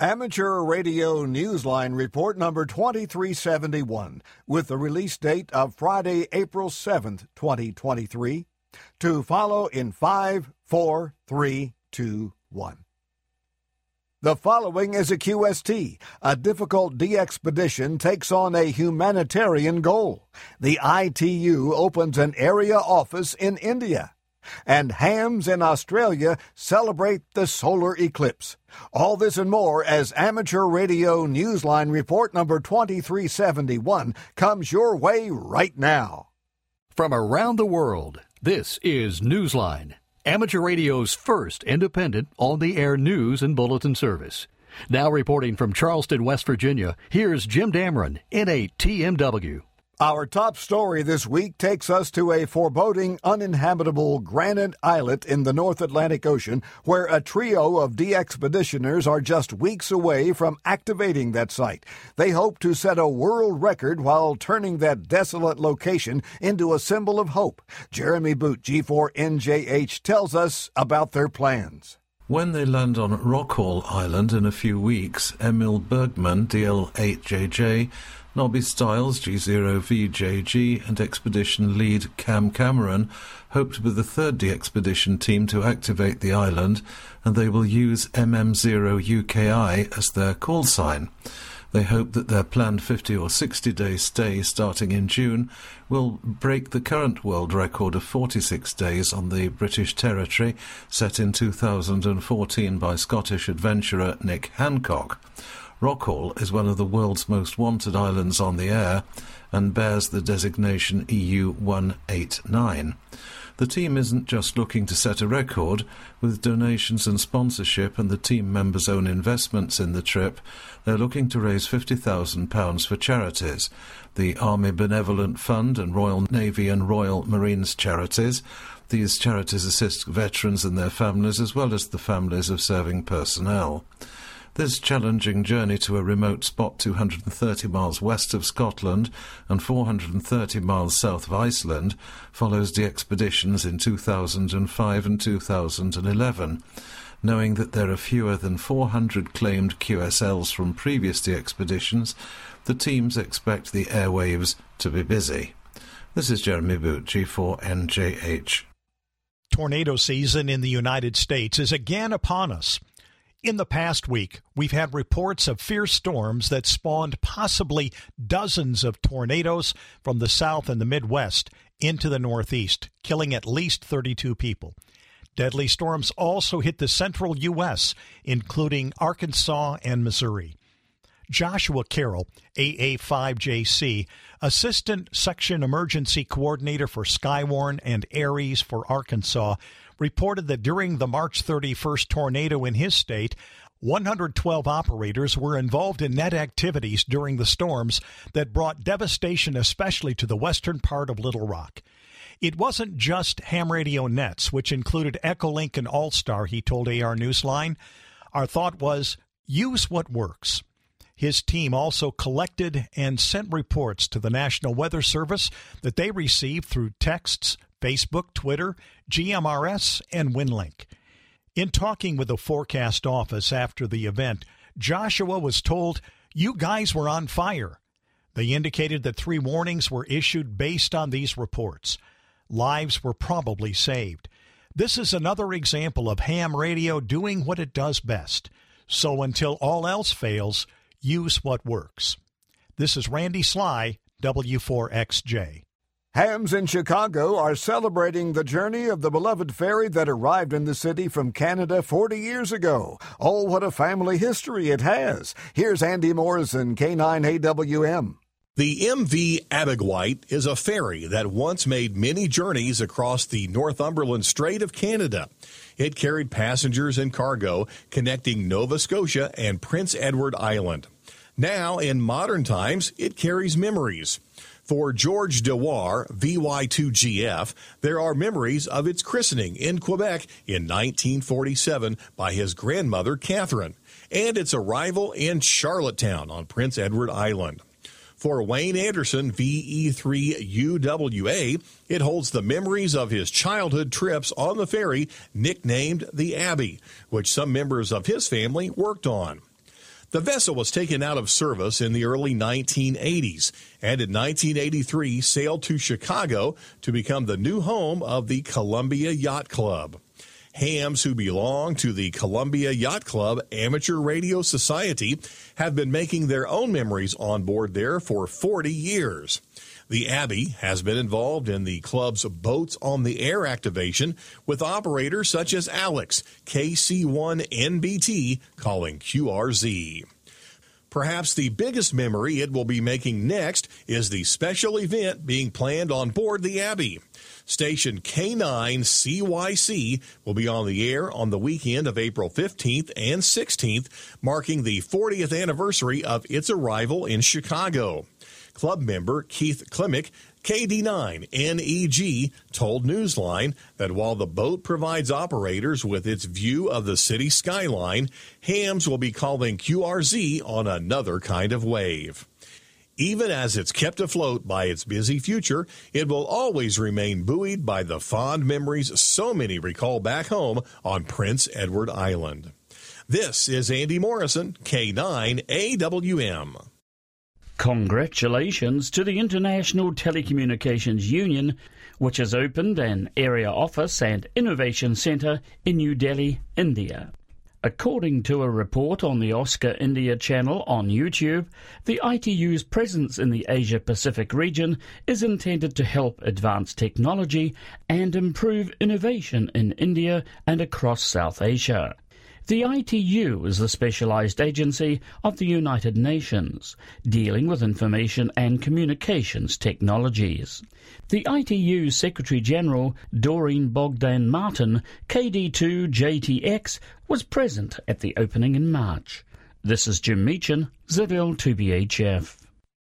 Amateur Radio Newsline Report number 2371 with the release date of Friday, April 7th, 2023. To follow in 5, 4, 3, 2, 1. The following is a QST. A difficult DXpedition takes on a humanitarian goal. The ITU opens an area office in India and hams in Australia celebrate the solar eclipse. All this and more as Amateur Radio Newsline Report number 2371 comes your way right now. From around the world, this is Newsline, Amateur Radio's first independent on the air news and bulletin service. Now reporting from Charleston, West Virginia, here's Jim Damron, N8TMW. Our top story this week takes us to a foreboding, uninhabitable granite islet in the North Atlantic Ocean, where a trio of DXpeditioners are just weeks away from activating that site. They hope to set a world record while turning that desolate location into a symbol of hope. Jeremy Boot, G4NJH, tells us about their plans. When they land on Rockall Island in a few weeks, Emil Bergman, DL8JJ, Nobby Stiles, G0VJG, and expedition lead Cam Cameron hope to be the third DXpedition team to activate the island, and they will use MM0UKI as their call sign. They hope that their planned 50 or 60 day stay starting in June will break the current world record of 46 days on the British territory set in 2014 by Scottish adventurer Nick Hancock. Rockall is one of the world's most wanted islands on the air and bears the designation EU 189. The team isn't just looking to set a record, with donations and sponsorship and the team members' own investments in the trip, they're looking to raise £50,000 for charities the Army Benevolent Fund and Royal Navy and Royal Marines charities. These charities assist veterans and their families as well as the families of serving personnel. This challenging journey to a remote spot 230 miles west of Scotland and 430 miles south of Iceland follows the expeditions in 2005 and 2011. Knowing that there are fewer than 400 claimed QSLs from previous expeditions, the teams expect the airwaves to be busy. This is Jeremy Boot G4NJH. Tornado season in the United States is again upon us. In the past week, we've had reports of fierce storms that spawned possibly dozens of tornadoes from the south and the Midwest into the Northeast, killing at least 32 people. Deadly storms also hit the central U.S., including Arkansas and Missouri. Joshua Carroll, AA5JC, Assistant Section Emergency Coordinator for Skywarn and ARES for Arkansas, reported that during the March 31st tornado in his state, 112 operators were involved in net activities during the storms that brought devastation, especially to the western part of Little Rock. It wasn't just ham radio nets, which included Echolink and Allstar, he told AR Newsline. Our thought was use what works. His team also collected and sent reports to the National Weather Service that they received through texts, Facebook, Twitter, GMRS, and WinLink. In talking with the forecast office after the event, Joshua was told, You guys were on fire. They indicated that three warnings were issued based on these reports. Lives were probably saved. This is another example of ham radio doing what it does best. So until all else fails, use what works. This is Randy Sly, W4XJ. Hams in Chicago are celebrating the journey of the beloved ferry that arrived in the city from Canada 40 years ago. Oh, what a family history it has. Here's Andy Morrison, K9AWM. The MV Abegweit is a ferry that once made many journeys across the Northumberland Strait of Canada. It carried passengers and cargo connecting Nova Scotia and Prince Edward Island. Now, in modern times, it carries memories. For George Dewar, VY2GF, there are memories of its christening in Quebec in 1947 by his grandmother, Catherine, and its arrival in Charlottetown on Prince Edward Island. For Wayne Anderson, VE3UWA, it holds the memories of his childhood trips on the ferry nicknamed the Abbey, which some members of his family worked on. The vessel was taken out of service in the early 1980s and in 1983 sailed to Chicago to become the new home of the Columbia Yacht Club. Hams who belong to the Columbia Yacht Club Amateur Radio Society have been making their own memories on board there for 40 years. The Abbey has been involved in the club's Boats on the Air activation with operators such as Alex, KC1NBT, calling QRZ. Perhaps the biggest memory it will be making next is the special event being planned on board the Abbey. Station K9CYC will be on the air on the weekend of April 15th and 16th, marking the 40th anniversary of its arrival in Chicago. Club member Keith Klimick KD9NEG told Newsline that while the boat provides operators with its view of the city skyline, hams will be calling QRZ on another kind of wave. Even as it's kept afloat by its busy future, it will always remain buoyed by the fond memories so many recall back home on Prince Edward Island. This is Andy Morrison, K9AWM. Congratulations to the International Telecommunications Union, which has opened an area office and innovation centre in New Delhi, India. According to a report on the Oscar India channel on YouTube, the ITU's presence in the Asia Pacific region is intended to help advance technology and improve innovation in India and across South Asia. The ITU is the specialized agency of the United Nations, dealing with information and communications technologies. The ITU Secretary General Doreen Bogdan Martin, KD2JTX, was present at the opening in March. This is Jim Meachen, Zaville 2BHF.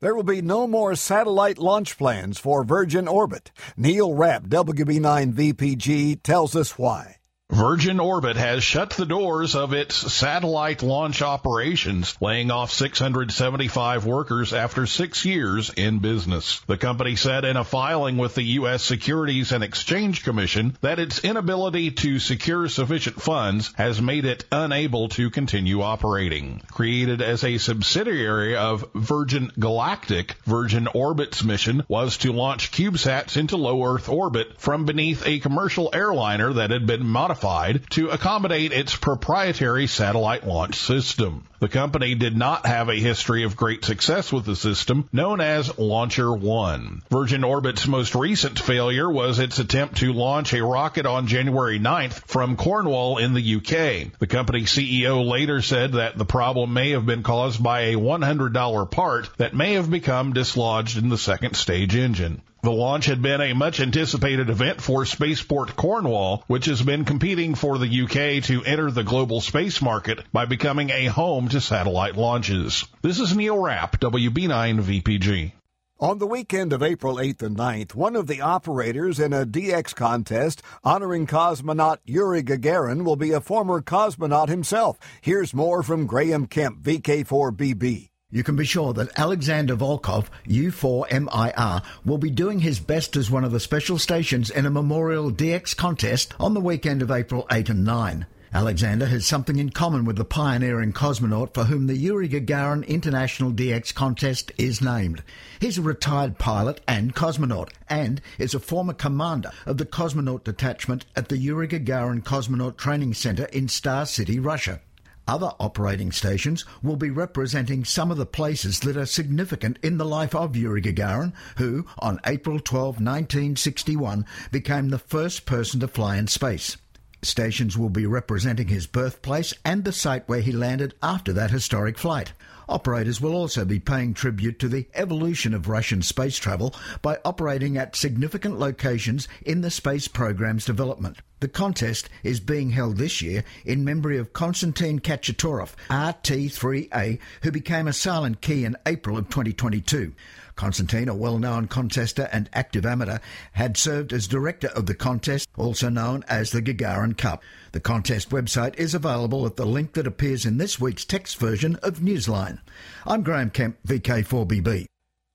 There will be no more satellite launch plans for Virgin Orbit. Neil Rapp, WB9VPG, tells us why. Virgin Orbit has shut the doors of its satellite launch operations, laying off 675 workers after six years in business. The company said in a filing with the U.S. Securities and Exchange Commission that its inability to secure sufficient funds has made it unable to continue operating. Created as a subsidiary of Virgin Galactic, Virgin Orbit's mission was to launch CubeSats into low Earth orbit from beneath a commercial airliner that had been modified modified to accommodate its proprietary satellite launch system. The company did not have a history of great success with the system, known as LauncherOne. Virgin Orbit's most recent failure was its attempt to launch a rocket on January 9th from Cornwall in the UK. The company CEO later said that the problem may have been caused by a $100 part that may have become dislodged in the second stage engine. The launch had been a much anticipated event for Spaceport Cornwall, which has been competing for the UK to enter the global space market by becoming a home to satellite launches. This is Neil Rapp, WB9 VPG. On the weekend of April 8th and 9th, one of the operators in a DX contest honoring cosmonaut Yuri Gagarin will be a former cosmonaut himself. Here's more from Graham Kemp, VK4BB. You can be sure that Alexander Volkov, U4MIR, will be doing his best as one of the special stations in a Memorial DX contest on the weekend of April 8 and 9. Alexander has something in common with the pioneering cosmonaut for whom the Yuri Gagarin International DX contest is named. He's a retired pilot and cosmonaut, and is a former commander of the cosmonaut detachment at the Yuri Gagarin Cosmonaut Training Center in Star City, Russia. Other operating stations will be representing some of the places that are significant in the life of Yuri Gagarin, who, on April 12, 1961, became the first person to fly in space. Stations will be representing his birthplace and the site where he landed after that historic flight. Operators will also be paying tribute to the evolution of Russian space travel by operating at significant locations in the space program's development. The contest is being held this year in memory of Konstantin Kachatorov, RT3A, who became a silent key in April of 2022. Konstantin, a well-known contester and active amateur, had served as director of the contest, also known as the Gagarin Cup. The contest website is available at the link that appears in this week's text version of Newsline. I'm Graham Kemp, VK4BB.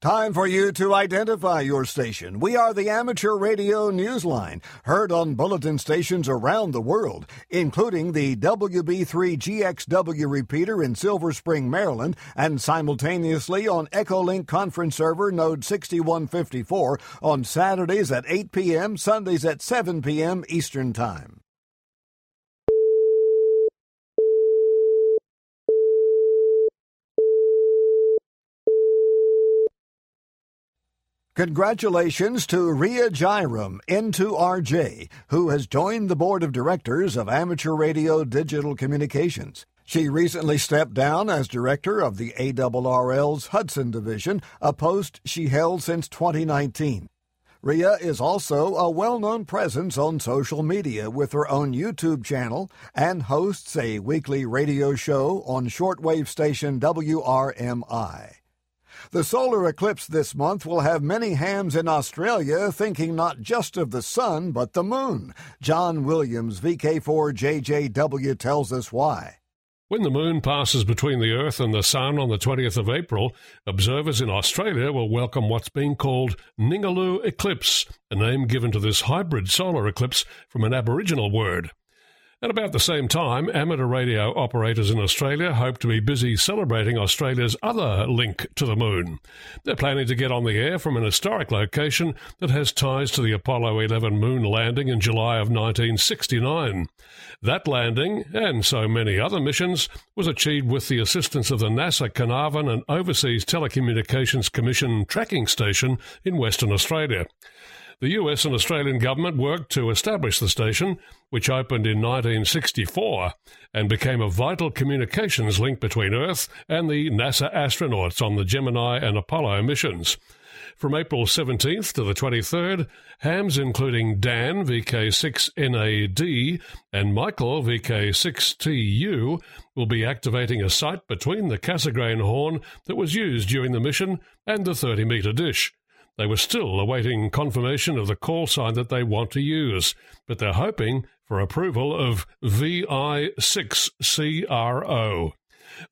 Time for you to identify your station. We are the Amateur Radio Newsline, heard on bulletin stations around the world, including the WB3GXW repeater in Silver Spring, Maryland, and simultaneously on Echolink conference server node 6154 on Saturdays at 8 p.m., Sundays at 7 p.m. Eastern Time. Congratulations to Ria Jairam, N2RJ, who has joined the board of directors of Amateur Radio Digital Communications. She recently stepped down as director of the ARRL's Hudson Division, a post she held since 2019. Ria is also a well known presence on social media with her own YouTube channel and hosts a weekly radio show on shortwave station WRMI. The solar eclipse this month will have many hams in Australia thinking not just of the sun, but the moon. John Williams, VK4JJW, tells us why. When the moon passes between the Earth and the Sun on the 20th of April, observers in Australia will welcome what's being called Ningaloo eclipse, a name given to this hybrid solar eclipse from an Aboriginal word. At about the same time, amateur radio operators in Australia hope to be busy celebrating Australia's other link to the moon. They're planning to get on the air from an historic location that has ties to the Apollo 11 moon landing in July of 1969. That landing, and so many other missions, was achieved with the assistance of the NASA Carnarvon and Overseas Telecommunications Commission tracking station in Western Australia. The US and Australian government worked to establish the station, which opened in 1964 and became a vital communications link between Earth and the NASA astronauts on the Gemini and Apollo missions. From April 17th to the 23rd, hams including Dan VK6NAD and Michael VK6TU will be activating a site between the Cassegrain horn that was used during the mission and the 30 metre dish. They were still awaiting confirmation of the call sign that they want to use, but they're hoping for approval of VI6CRO.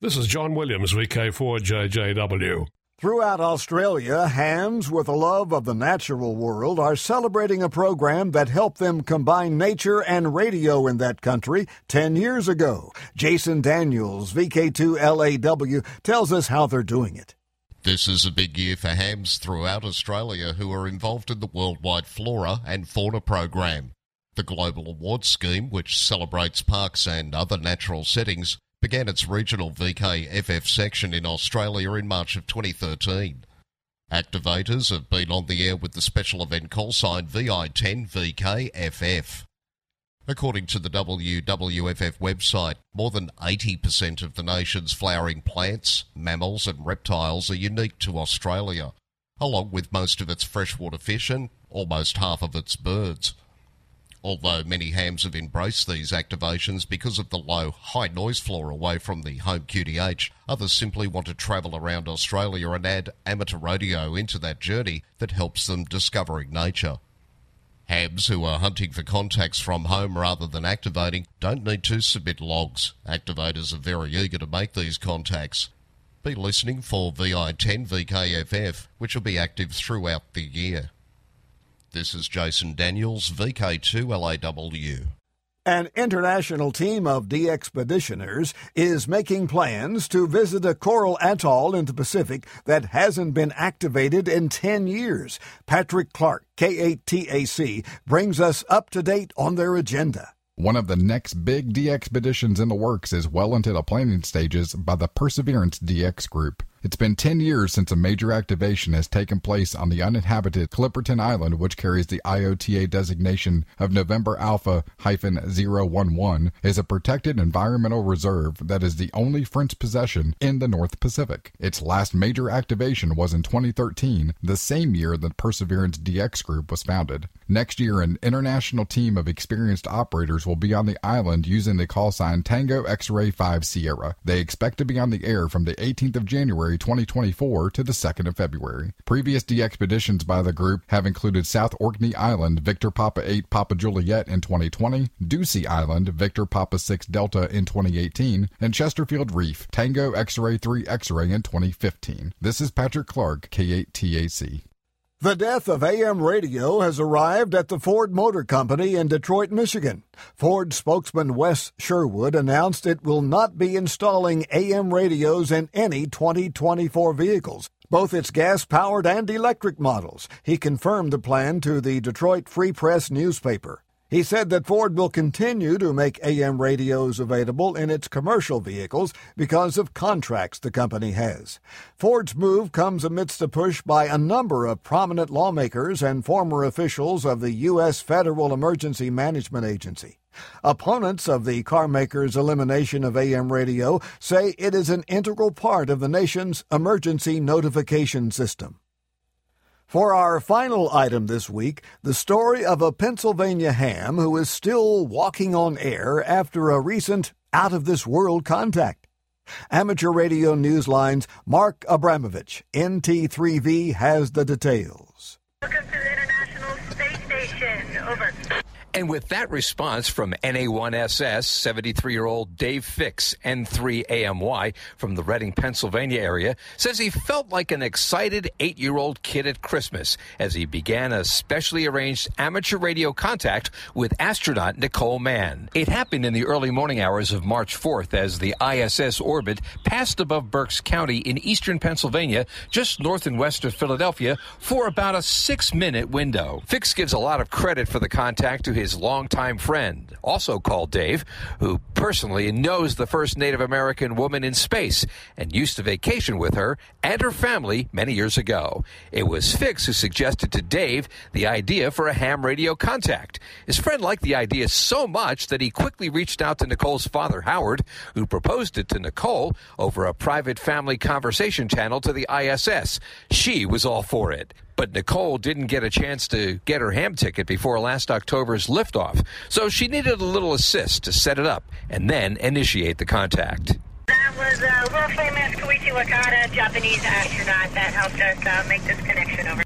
This is John Williams, VK4JJW. Throughout Australia, hams with a love of the natural world are celebrating a program that helped them combine nature and radio in that country 10 years ago. Jason Daniels, VK2LAW, tells us how they're doing it. This is a big year for hams throughout Australia who are involved in the Worldwide Flora and Fauna program. The Global Awards Scheme, which celebrates parks and other natural settings, began its regional VKFF section in Australia in March of 2013. Activators have been on the air with the special event call sign VI10VKFF. According to the WWFF website, more than 80% of the nation's flowering plants, mammals, and reptiles are unique to Australia, along with most of its freshwater fish and almost half of its birds. Although many hams have embraced these activations because of the low, high noise floor away from the home QTH, others simply want to travel around Australia and add amateur radio into that journey that helps them discovering nature. Hams who are hunting for contacts from home rather than activating don't need to submit logs. Activators are very eager to make these contacts. Be listening for VI10 VKFF, which will be active throughout the year. This is Jason Daniels, VK2LAW. An international team of DXpeditioners is making plans to visit a coral atoll in the Pacific that hasn't been activated in 10 years. Patrick Clark, K8TAC, brings us up to date on their agenda. One of the next big DXpeditions in the works is well into the planning stages by the Perseverance DX Group. It's been 10 years since a major activation has taken place on the uninhabited Clipperton Island, which carries the IOTA designation of November Alpha 011, is a protected environmental reserve that is the only French possession in the North Pacific. Its last major activation was in 2013, the same year the Perseverance DX Group was founded. Next year, an international team of experienced operators will be on the island using the call sign Tango X Ray 5 Sierra. They expect to be on the air from the 18th of January January 2024 to the 2nd of February. Previous expeditions by the group have included South Orkney Island, Victor Papa 8 Papa Juliet in 2020, Ducie Island, Victor Papa 6 Delta in 2018, and Chesterfield Reef, Tango X-Ray 3 X-Ray in 2015. This is Patrick Clark, K8TAC. The death of AM radio has arrived at the Ford Motor Company in Detroit, Michigan. Ford spokesman Wes Sherwood announced it will not be installing AM radios in any 2024 vehicles, both its gas powered and electric models. He confirmed the plan to the Detroit Free Press newspaper. He said that Ford will continue to make AM radios available in its commercial vehicles because of contracts the company has. Ford's move comes amidst a push by a number of prominent lawmakers and former officials of the U.S. Federal Emergency Management Agency. Opponents of the carmaker's elimination of AM radio say it is an integral part of the nation's emergency notification system. For our final item this week, the story of a Pennsylvania ham who is still walking on air after a recent out of this world contact. Amateur Radio Newsline's Mark Abramowicz, NT3V, has the details. Welcome to the International Space Station. Over. And with that response from NA1SS, 73 year old Dave Fix, N3AMY, from the Reading, Pennsylvania area, says he felt like an excited eight year old kid at Christmas as he began a specially arranged amateur radio contact with astronaut Nicole Mann. It happened in the early morning hours of March 4th as the ISS orbit passed above Berks County in eastern Pennsylvania, just north and west of Philadelphia, for about a six minute window. Fix gives a lot of credit for the contact to his longtime friend, also called Dave, who personally knows the first Native American woman in space and used to vacation with her and her family many years ago. It was Fix who suggested to Dave the idea for a ham radio contact. His friend liked the idea so much that he quickly reached out to Nicole's father, Howard, who proposed it to Nicole over a private family conversation channel to the ISS. She was all for it. But Nicole didn't get a chance to get her ham ticket before last October's liftoff, so she needed a little assist to set it up and then initiate the contact. That was uh, world famous Koichi Wakata, Japanese astronaut, that helped us uh, make this connection over.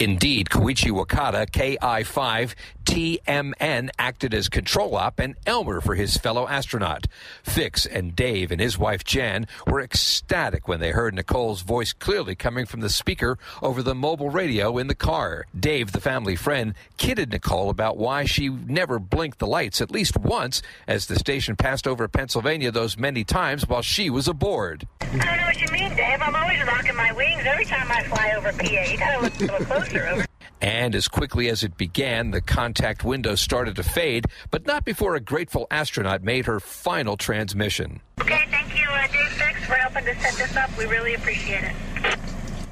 Indeed, Koichi Wakata, KI5 TMN, acted as control op and Elmer for his fellow astronaut. Fix and Dave and his wife Jan were ecstatic when they heard Nicole's voice clearly coming from the speaker over the mobile radio in the car. Dave, the family friend, kidded Nicole about why she never blinked the lights at least once as the station passed over Pennsylvania those many times while she was aboard. I don't know what you mean, Dave. I'm always rocking my wings every time I fly over PA. You gotta look a little closer over. And as quickly as it began, the contact window started to fade, but not before a grateful astronaut made her final transmission. Okay, thank you, uh, Dave Fix, for helping to set this up. We really appreciate it.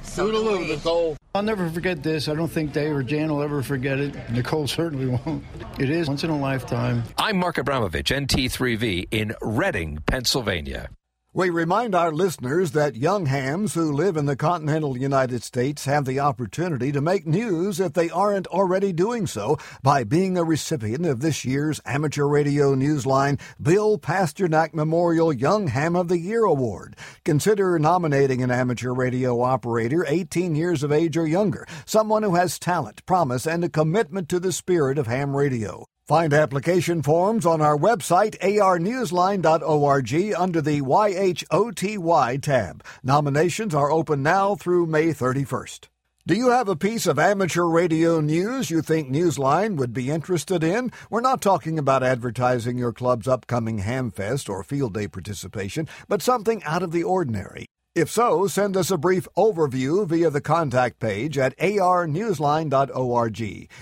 Toodaloo, Nicole. I'll never forget this. I don't think Dave or Jan will ever forget it. Nicole certainly won't. It is once in a lifetime. I'm Mark Abramowicz, NT3V, in Reading, Pennsylvania. We remind our listeners that young hams who live in the continental United States have the opportunity to make news if they aren't already doing so by being a recipient of this year's Amateur Radio Newsline Bill Pasternak Memorial Young Ham of the Year Award. Consider nominating an amateur radio operator 18 years of age or younger, someone who has talent, promise, and a commitment to the spirit of ham radio. Find application forms on our website, arnewsline.org, under the YHOTY tab. Nominations are open now through May 31st. Do you have a piece of amateur radio news you think Newsline would be interested in? We're not talking about advertising your club's upcoming Hamfest or Field Day participation, but something out of the ordinary. If so, send us a brief overview via the contact page at arnewsline.org.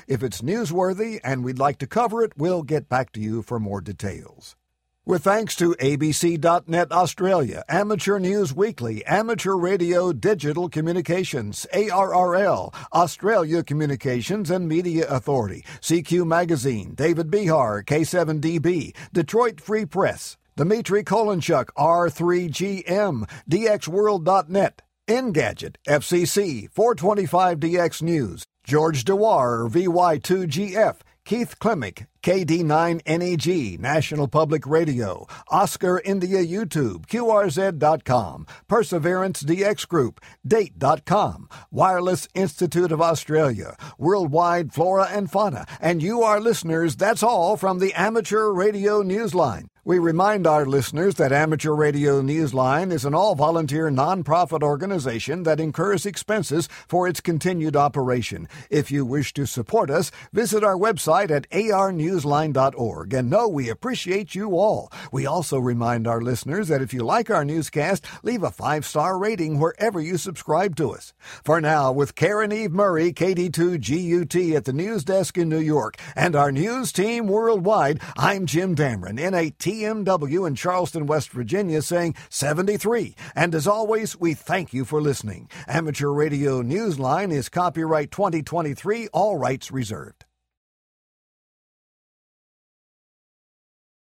If it's newsworthy and we'd like to cover it, we'll get back to you for more details. With thanks to ABC.net Australia, Amateur News Weekly, Amateur Radio Digital Communications, ARRL, Australia Communications and Media Authority, CQ Magazine, David Bihar, K7DB, Detroit Free Press, Dmitry Kolenchuk, R3GM, DXWorld.net, Engadget, FCC, 425DX News, George Dewar, VY2GF, Keith Klemick, KD9NEG, National Public Radio, Oscar India YouTube, QRZ.com, Perseverance DX Group, Date.com, Wireless Institute of Australia, Worldwide Flora and Fauna, and you, our listeners, that's all from the Amateur Radio Newsline. We remind our listeners that Amateur Radio Newsline is an all volunteer nonprofit organization that incurs expenses for its continued operation. If you wish to support us, visit our website at arnewsline.org and know we appreciate you all. We also remind our listeners that if you like our newscast, leave a five star rating wherever you subscribe to us. For now, with Caryn Eve Murray, KD2GUT at the news desk in New York, and our news team worldwide, I'm Jim Damron, N8. TMW in Charleston, West Virginia, saying 73. And as always, we thank you for listening. Amateur Radio Newsline is copyright 2023, all rights reserved.